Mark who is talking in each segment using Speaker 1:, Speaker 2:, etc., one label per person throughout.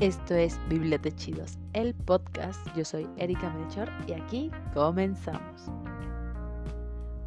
Speaker 1: Esto es Bibliotechidos, el podcast. Yo soy Erika Melchor y aquí comenzamos.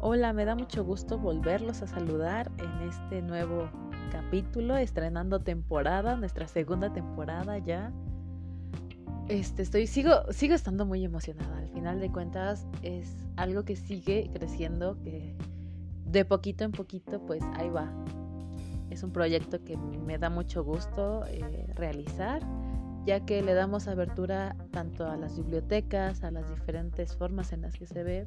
Speaker 1: Hola, me da mucho gusto volverlos a saludar en este nuevo capítulo, estrenando temporada, nuestra segunda temporada ya. Este, estoy, sigo, sigo estando muy emocionada. Al final de cuentas, es algo que sigue creciendo, que de poquito en poquito, pues ahí va. Es un proyecto que me da mucho gusto eh, realizar ya que le damos abertura tanto a las bibliotecas, a las diferentes formas en las que se ve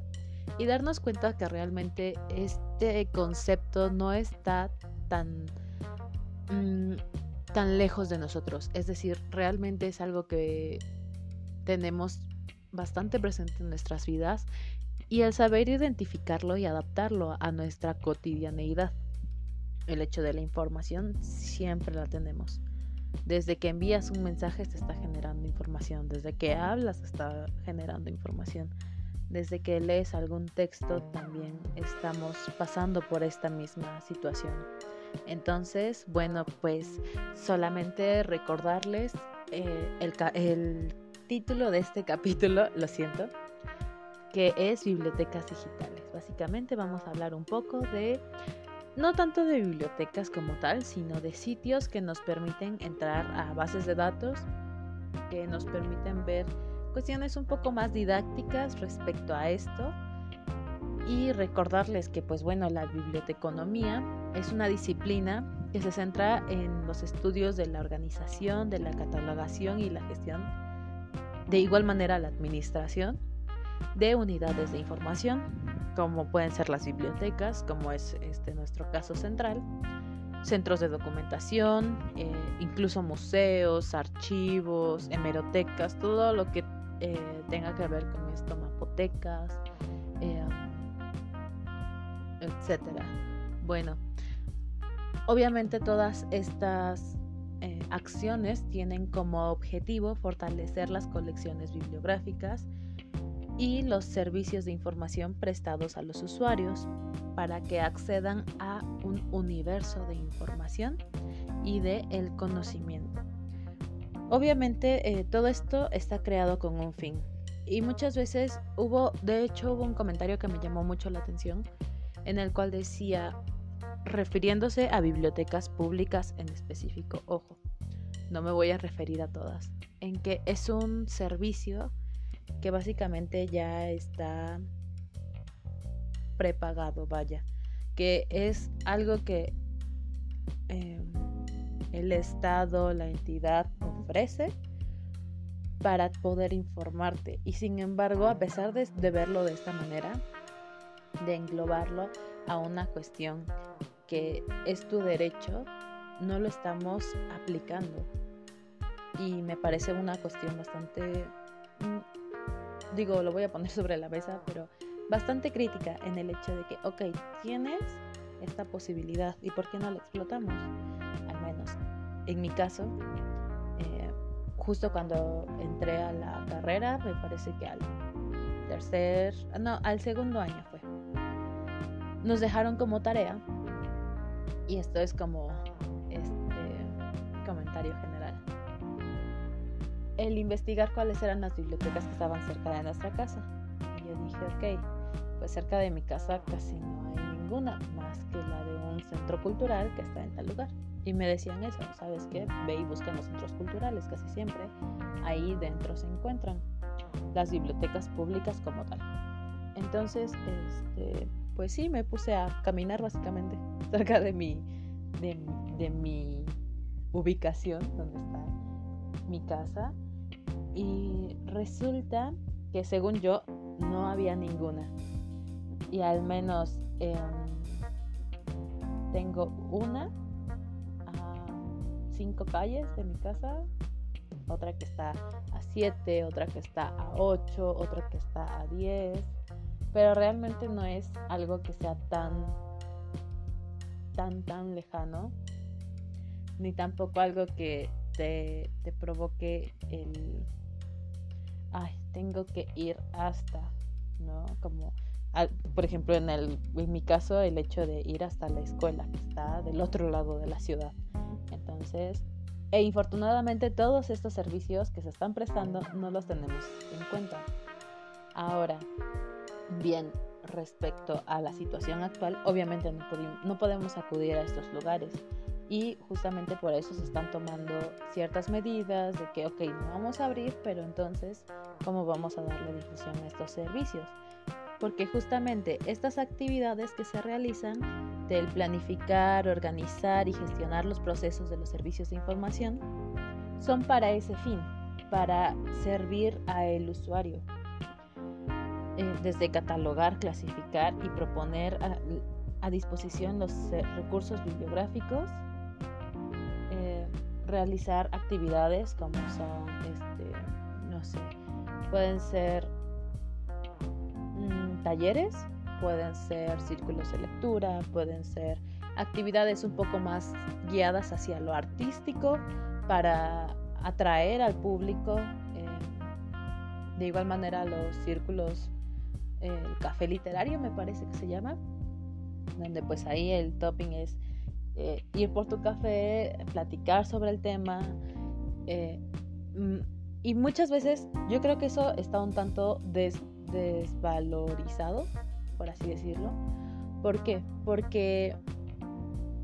Speaker 1: y darnos cuenta que realmente este concepto no está tan, mm, tan lejos de nosotros. Es decir, realmente es algo que tenemos bastante presente en nuestras vidas y el saber identificarlo y adaptarlo a nuestra cotidianeidad. El hecho de la información siempre la tenemos. Desde que envías un mensaje se está generando información, desde que hablas se está generando información, desde que lees algún texto también estamos pasando por esta misma situación. Entonces, bueno, pues solamente recordarles eh, el, el título de este capítulo, lo siento, que es Bibliotecas Digitales. Básicamente vamos a hablar un poco de no tanto de bibliotecas como tal, sino de sitios que nos permiten entrar a bases de datos, que nos permiten ver cuestiones un poco más didácticas respecto a esto y recordarles que pues bueno, la biblioteconomía es una disciplina que se centra en los estudios de la organización, de la catalogación y la gestión, de igual manera la administración de unidades de información, como pueden ser las bibliotecas, como es este nuestro caso central, centros de documentación, eh, incluso museos, archivos, hemerotecas, todo lo que eh, tenga que ver con esto, mapotecas, eh, etcétera. Bueno, obviamente todas estas acciones tienen como objetivo fortalecer las colecciones bibliográficas y los servicios de información prestados a los usuarios para que accedan a un universo de información y de el conocimiento. Obviamente eh, todo esto está creado con un fin y muchas veces hubo, de hecho hubo un comentario que me llamó mucho la atención en el cual decía, refiriéndose a bibliotecas públicas en específico, ojo, no me voy a referir a todas, en que es un servicio que básicamente ya está prepagado, vaya, que es algo que em, el Estado, la entidad ofrece para poder informarte. Y sin embargo, a pesar de, de verlo de esta manera, de englobarlo a una cuestión que es tu derecho, no lo estamos aplicando. Y me parece una cuestión bastante digo, lo voy a poner sobre la mesa, pero bastante crítica en el hecho de que, ok, tienes esta posibilidad y ¿por qué no la explotamos? Al menos en mi caso, eh, justo cuando entré a la carrera, me parece que al tercer, no, al segundo año fue, nos dejaron como tarea, y esto es como este comentario general el investigar cuáles eran las bibliotecas que estaban cerca de nuestra casa. Y yo dije, ok, pues cerca de mi casa casi no hay ninguna más que la de un centro cultural que está en tal lugar. Y me decían eso, ¿sabes qué? Ve y busca en los centros culturales, casi siempre ahí dentro se encuentran las bibliotecas públicas como tal. Entonces, este, pues sí, me puse a caminar básicamente cerca de mi, de, de mi ubicación, donde está mi casa, y resulta que según yo no había ninguna. Y al menos em, tengo una a cinco calles de mi casa, otra que está a siete, otra que está a ocho, otra que está a diez. Pero realmente no es algo que sea tan, tan, tan lejano. Ni tampoco algo que te, te provoque el ay, tengo que ir hasta, ¿no? Como, por ejemplo, en, el, en mi caso, el hecho de ir hasta la escuela, que está del otro lado de la ciudad. Entonces, E infortunadamente todos estos servicios que se están prestando no los tenemos en cuenta. Ahora, bien, respecto a la situación actual, obviamente no, podemos acudir a estos lugares y justamente por eso se están tomando ciertas medidas de que, ok, no vamos a abrir, pero entonces, ¿cómo vamos a darle difusión a estos servicios? Porque justamente estas actividades que se realizan del planificar, organizar y gestionar los procesos de los servicios de información son para ese fin, para servir a el usuario. Eh, desde catalogar, clasificar y proponer a, disposición los eh, recursos bibliográficos, realizar actividades como son, este, no sé, pueden ser mm, talleres pueden ser círculos de lectura, pueden ser actividades un poco más guiadas hacia lo artístico para atraer al público. Eh, de igual manera los círculos, el café literario me parece que se llama, donde pues ahí el topping es eh, ir por tu café, platicar sobre el tema. Eh, mm, y muchas veces yo creo que eso está un tanto desvalorizado por así decirlo. ¿Por qué? Porque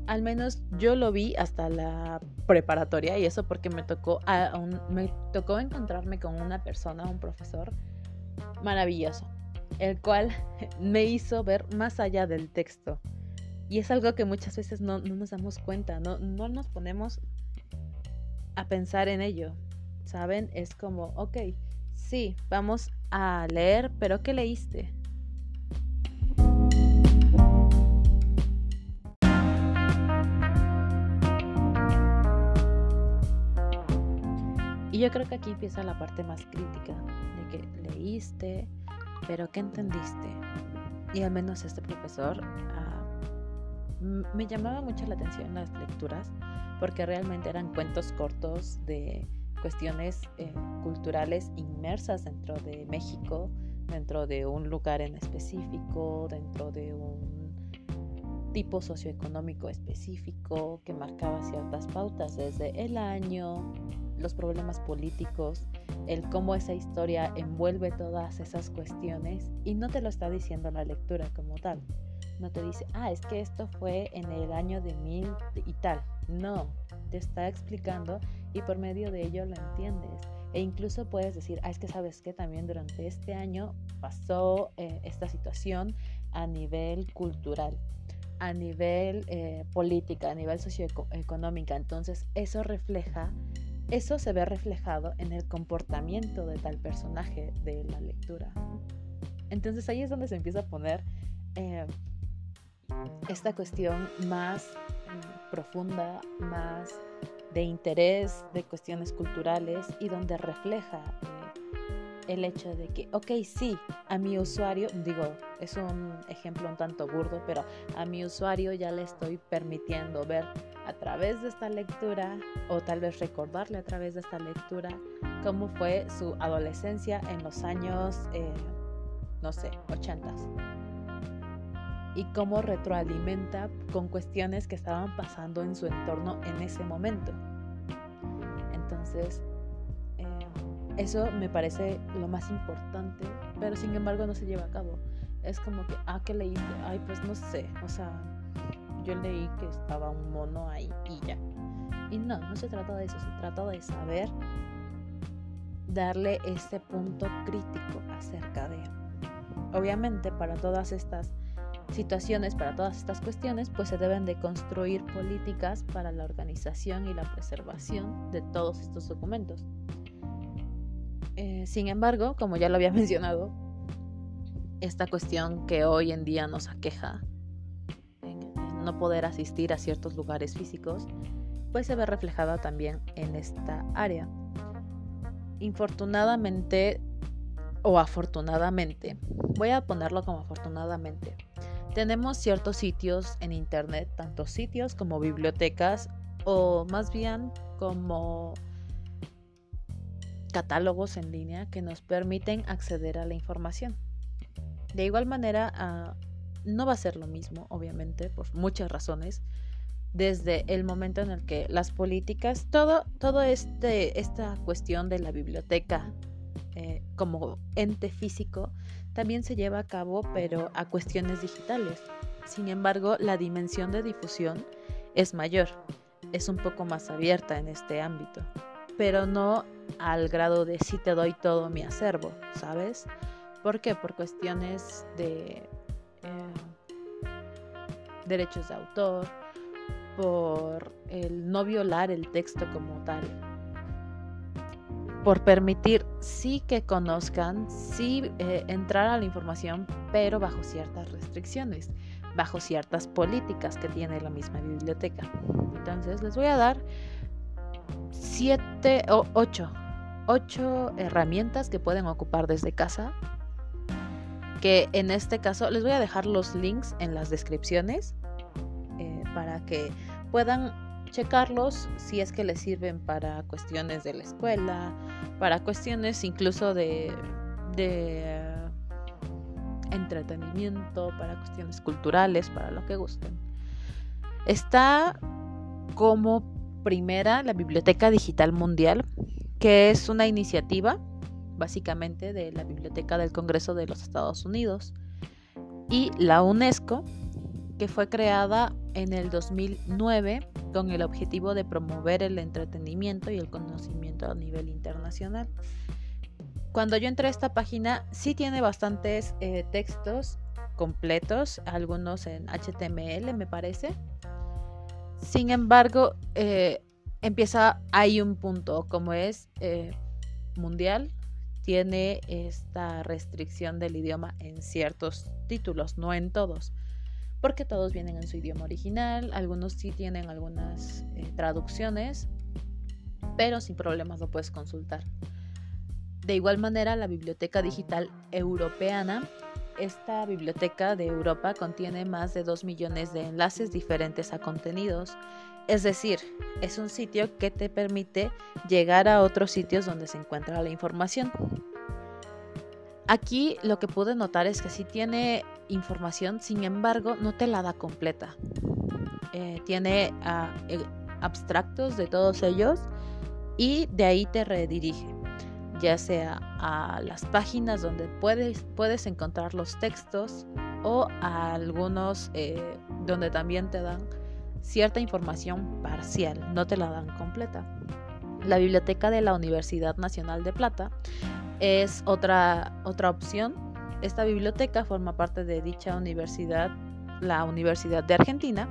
Speaker 1: al menos yo lo vi hasta la preparatoria y eso porque me tocó, me tocó encontrarme con una persona, un profesor maravilloso, el cual me hizo ver más allá del texto. Y es algo que muchas veces no, no nos damos cuenta, no, no nos ponemos a pensar en ello. ¿Saben? Es como, ok, sí, vamos a leer, pero ¿qué leíste? Y yo creo que aquí empieza la parte más crítica, de que leíste, pero ¿qué entendiste? Y al menos este profesor ah, me llamaba mucho la atención las lecturas, porque realmente eran cuentos cortos de cuestiones eh, culturales inmersas dentro de México, dentro de un lugar en específico, dentro de un tipo socioeconómico específico que marcaba ciertas pautas desde el año, los problemas políticos, el cómo esa historia envuelve todas esas cuestiones y no te lo está diciendo la lectura como tal. No te dice, ah, es que esto fue en el año de mil y tal. No, te está explicando y por medio de ello lo entiendes. E incluso puedes decir, ah, es que sabes que también durante este año pasó eh, esta situación a nivel cultural, a nivel eh, política, a nivel socioeconómica. Entonces eso refleja eso se ve reflejado en el comportamiento de tal personaje de la lectura. Entonces ahí es donde se empieza a poner eh, esta cuestión más mm, profunda, más de interés de cuestiones culturales y donde refleja eh, el hecho de que, ok, sí, a mi usuario, digo, es un ejemplo un tanto burdo, pero a mi usuario ya le estoy permitiendo ver a través de esta lectura o tal vez recordarle a través de esta lectura cómo fue su adolescencia en los años, eh, no sé, ochentas. Y cómo retroalimenta con cuestiones que estaban pasando en su entorno en ese momento. Entonces, eh, eso me parece lo más importante, pero sin embargo no se lleva a cabo. Es como que, ah, ¿qué leíste? Ay, pues no sé, o sea, yo leí que estaba un mono ahí y ya. Y no, no se trata de eso, se trata de saber darle ese punto crítico acerca de... Obviamente para todas estas situaciones, para todas estas cuestiones, pues se deben de construir políticas para la organización y la preservación de todos estos documentos. Eh, sin embargo, como ya lo había mencionado, esta cuestión que hoy en día nos aqueja no poder asistir a ciertos lugares físicos, pues se ve reflejada también en esta área. Infortunadamente o afortunadamente, voy a ponerlo como afortunadamente, tenemos ciertos sitios en Internet, tanto sitios como bibliotecas o más bien como catálogos en línea que nos permiten acceder a la información. De igual manera, a no va a ser lo mismo, obviamente, por muchas razones, desde el momento en el que las políticas, todo, todo este, esta cuestión de la biblioteca eh, como ente físico también se lleva a cabo, pero a cuestiones digitales. Sin embargo, la dimensión de difusión es mayor, es un poco más abierta en este ámbito, pero no al grado de si te doy todo mi acervo, ¿sabes? ¿Por qué? Por cuestiones de eh, derechos de autor, por el no violar el texto como tal, por permitir sí que conozcan, sí eh, entrar a la información, pero bajo ciertas restricciones, bajo ciertas políticas que tiene la misma biblioteca. Entonces les voy a dar siete o ocho, ocho herramientas que pueden ocupar desde casa. Que en este caso les voy a dejar los links en las descripciones eh, para que puedan checarlos si es que les sirven para cuestiones de la escuela, para cuestiones incluso de, de entretenimiento, para cuestiones culturales, para lo que gusten. Está como primera la Biblioteca Digital Mundial, que es una iniciativa básicamente de la Biblioteca del Congreso de los Estados Unidos, y la UNESCO, fue creada en el 2009 con el objetivo de promover el entretenimiento y el conocimiento a nivel internacional. Cuando yo entré a esta página, sí tiene bastantes eh, textos completos, algunos en HTML me parece. Sin embargo, eh, empieza, hay un punto, como es eh, mundial, tiene esta restricción del idioma en ciertos títulos, no en todos porque todos vienen en su idioma original, algunos sí tienen algunas eh, traducciones, pero sin problemas lo puedes consultar. De igual manera, la Biblioteca Digital Europeana, esta biblioteca de Europa contiene más de 2 millones de enlaces diferentes a contenidos, es decir, es un sitio que te permite llegar a otros sitios donde se encuentra la información. Aquí lo que pude notar es que sí tiene información, sin embargo, no te la da completa. Eh, tiene ah, eh, abstractos de todos ellos y de ahí te redirige, ya sea a las páginas donde puedes, puedes encontrar los textos o a algunos eh, donde también te dan cierta información parcial, no te la dan completa. La biblioteca de la Universidad Nacional de Plata es otra, otra opción. Esta biblioteca forma parte de dicha universidad, la Universidad de Argentina,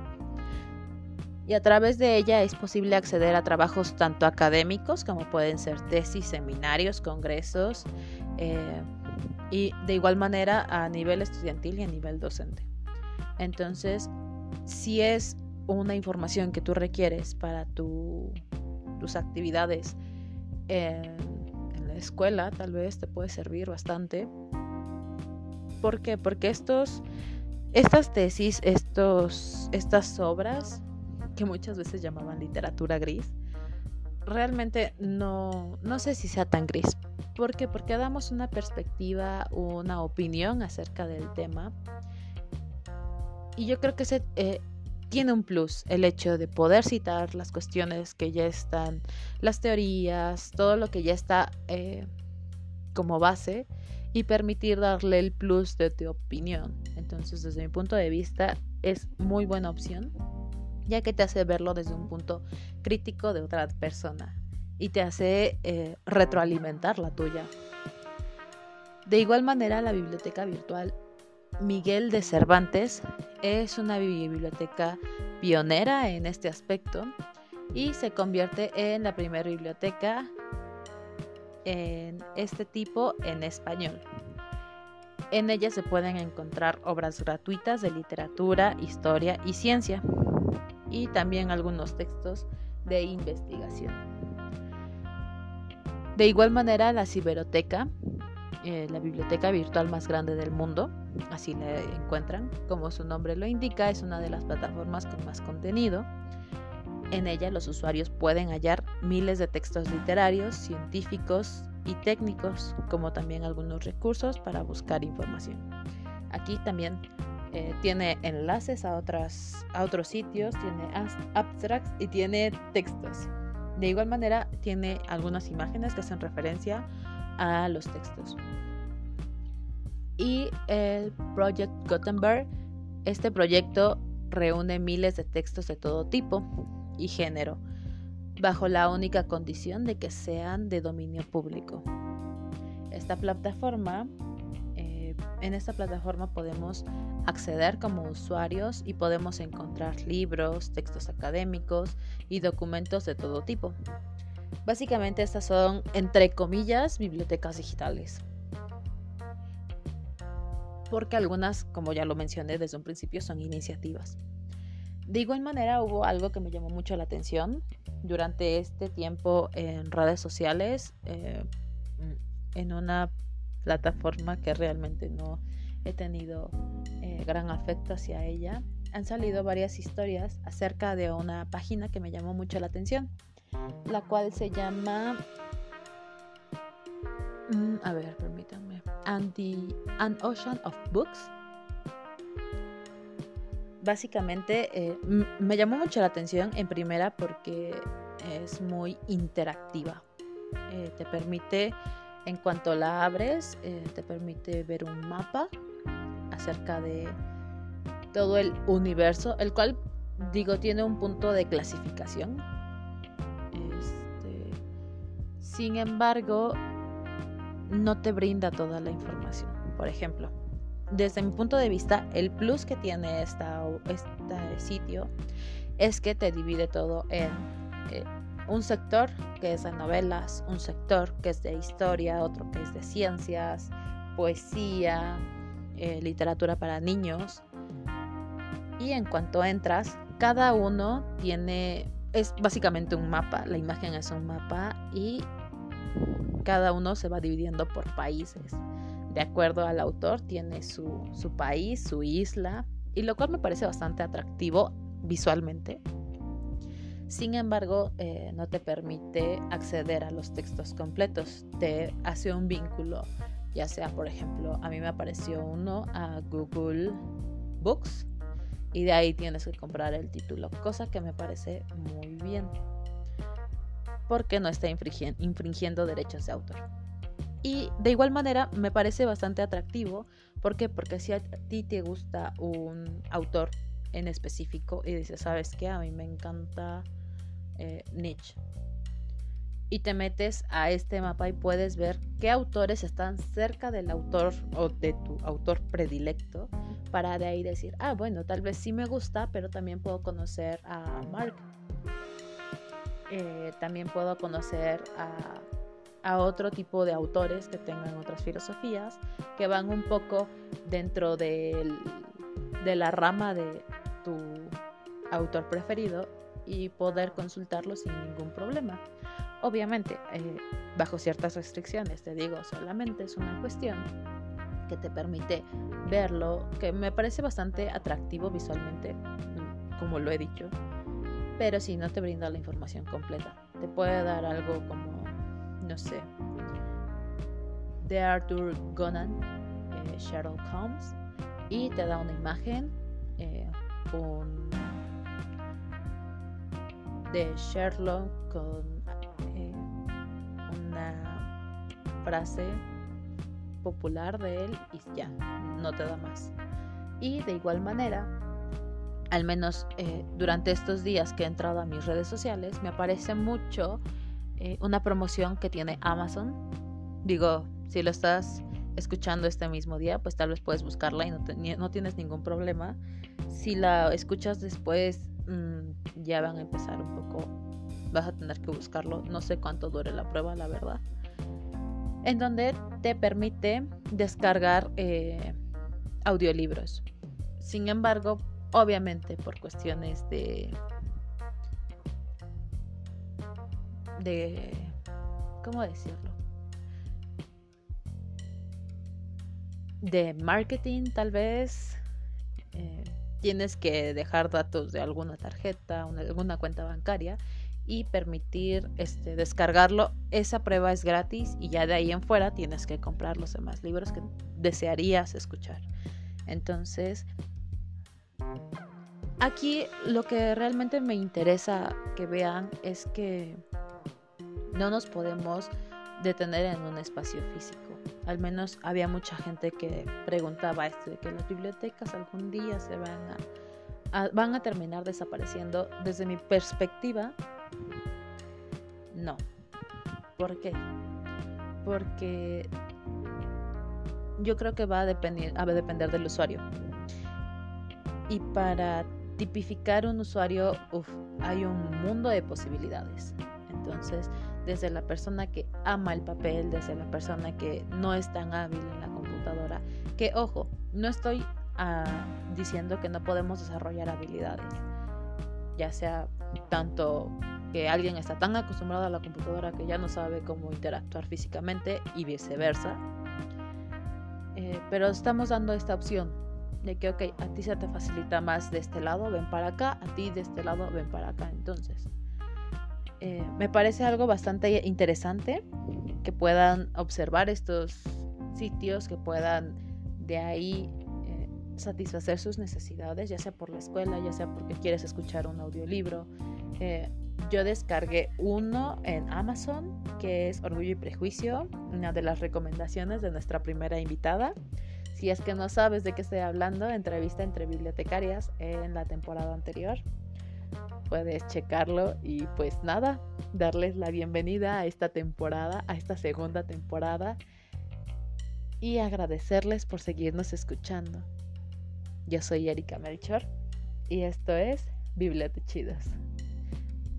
Speaker 1: y a través de ella es posible acceder a trabajos tanto académicos como pueden ser tesis, seminarios, congresos eh, y de igual manera a nivel estudiantil y a nivel docente. Entonces, si es una información que tú requieres para tus actividades escuela tal vez te puede servir bastante. ¿Por qué? Porque estos, estas tesis, estos, estas obras, que muchas veces llamaban literatura gris, realmente no, no sé si sea tan gris. ¿Por qué? Porque damos una perspectiva, una opinión acerca del tema. Y yo creo que ese, eh, tiene un plus el hecho de poder citar las cuestiones que ya están, las teorías, todo lo que ya está eh, como base y permitir darle el plus de tu opinión. Entonces, desde mi punto de vista, es muy buena opción, ya que te hace verlo desde un punto crítico de otra persona y te hace eh, retroalimentar la tuya. De igual manera, la biblioteca virtual Miguel de Cervantes es una biblioteca pionera en este aspecto y se convierte en la primera biblioteca en este tipo en español. En ella se pueden encontrar obras gratuitas de literatura, historia y ciencia y también algunos textos de investigación. De igual manera, la Ciberoteca, eh, la biblioteca virtual más grande del mundo, así la encuentran. Como su nombre lo indica, es una de las plataformas con más contenido. En ella los usuarios pueden hallar miles de textos literarios, científicos y técnicos, como también algunos recursos para buscar información. Aquí también eh, tiene enlaces a, a otros sitios, tiene abstracts y tiene textos. De igual manera, tiene algunas imágenes que hacen referencia a los textos. Y el Project Gutenberg, este proyecto reúne miles de textos de todo tipo y género, bajo la única condición de que sean de dominio público. Esta plataforma, eh, en esta plataforma podemos acceder como usuarios y podemos encontrar libros, textos académicos y documentos de todo tipo. Básicamente estas son, entre comillas, bibliotecas digitales. Porque algunas, como ya lo mencioné desde un principio, son iniciativas. De igual manera hubo algo que me llamó mucho la atención durante este tiempo en redes sociales. Eh, en una plataforma que realmente no he tenido eh, gran afecto hacia ella, han salido varias historias acerca de una página que me llamó mucho la atención, la cual se llama... Mm, a ver, permítanme. An Ocean of Books. Básicamente eh, me llamó mucho la atención en primera porque es muy interactiva. Eh, te permite en cuanto la abres, eh, te permite ver un mapa acerca de todo el universo, el cual, digo, tiene un punto de clasificación. Este, sin embargo, no te brinda toda la información. Por ejemplo, desde mi punto de vista, el plus que tiene esta, este sitio es que te divide todo en eh, un sector que es de novelas, un sector que es de historia, otro que es de ciencias, poesía, eh, literatura para niños. Y en cuanto entras, cada uno tiene, es básicamente un mapa, la imagen es un mapa y cada uno se va dividiendo por países. De acuerdo al autor, tiene su, su país, su isla, y lo cual me parece bastante atractivo visualmente. Sin embargo, eh, no te permite acceder a los textos completos. Te hace un vínculo, ya sea, por ejemplo, a mí me apareció uno a Google Books y de ahí tienes que comprar el título, cosa que me parece muy bien porque no está infringiendo derechos de autor. Y de igual manera me parece bastante atractivo. ¿Por qué? Porque si a ti te gusta un autor en específico y dices, ¿sabes qué? A mí me encanta eh, niche. Y te metes a este mapa y puedes ver qué autores están cerca del autor o de tu autor predilecto para de ahí decir, ah, bueno, tal vez sí me gusta, pero también puedo conocer a Mark. Eh, también puedo conocer a, a otro tipo de autores que tengan otras filosofías, que van un poco dentro de la rama de tu autor preferido y poder consultarlo sin ningún problema. Obviamente, eh, bajo ciertas restricciones, te digo, solamente es una cuestión que te permite verlo, que me parece bastante atractivo visualmente, mm, como lo he dicho, pero si no te brinda la información completa. Te puede dar algo como, no sé, de Arthur Gonan, eh, Sherlock Holmes, y te da una imagen, eh, un de Sherlock con eh, una frase popular de él y ya, no te da más. Y de igual manera, al menos eh, durante estos días que he entrado a mis redes sociales, me aparece mucho eh, una promoción que tiene Amazon. Digo, si lo estás escuchando este mismo día, pues tal vez puedes buscarla y no, tienes ningún problema. Si la escuchas después Mm, ya van a empezar un poco, vas a tener que buscarlo, no sé cuánto dure la prueba, la verdad, en donde te permite descargar eh, audiolibros. Sin embargo, obviamente por cuestiones de de ¿cómo decirlo? de marketing tal vez eh, tienes que dejar datos de alguna tarjeta, alguna cuenta bancaria y permitir este, descargarlo. Esa prueba es gratis y ya de ahí en fuera tienes que comprar los demás libros que desearías escuchar. Entonces, aquí lo que realmente me interesa que vean es que no nos podemos detener en un espacio físico. Al menos había mucha gente que preguntaba esto de que las bibliotecas algún día se van a, van a terminar desapareciendo. Desde mi perspectiva, no. ¿Por qué? Porque yo creo que va a depender, a depender del usuario. Y para tipificar un usuario, hay un mundo de posibilidades. Entonces, desde la persona que ama el papel, desde la persona que no es tan hábil en la computadora, que ojo, no estoy ah, diciendo que no podemos desarrollar habilidades, ya sea tanto que alguien está tan acostumbrado a la computadora que ya no sabe cómo interactuar físicamente y viceversa. Eh, pero estamos dando esta opción de que, ok, a ti se te facilita más de este lado, ven para acá, a ti de este lado, ven para acá. Entonces, eh, me parece algo bastante interesante que puedan observar estos sitios, que puedan de ahí eh, satisfacer sus necesidades, ya sea por la escuela, ya sea porque quieres escuchar un audiolibro. Eh, yo descargué uno en Amazon, que es Orgullo y Prejuicio, una de las recomendaciones de nuestra primera invitada. Si es que no sabes de qué estoy hablando, entrevista entre bibliotecarias en la temporada anterior puedes checarlo y pues nada, darles la bienvenida a esta temporada, a esta segunda temporada y agradecerles por seguirnos escuchando. Yo soy Erika Melchor y esto es Chidos.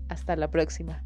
Speaker 1: Hasta la próxima.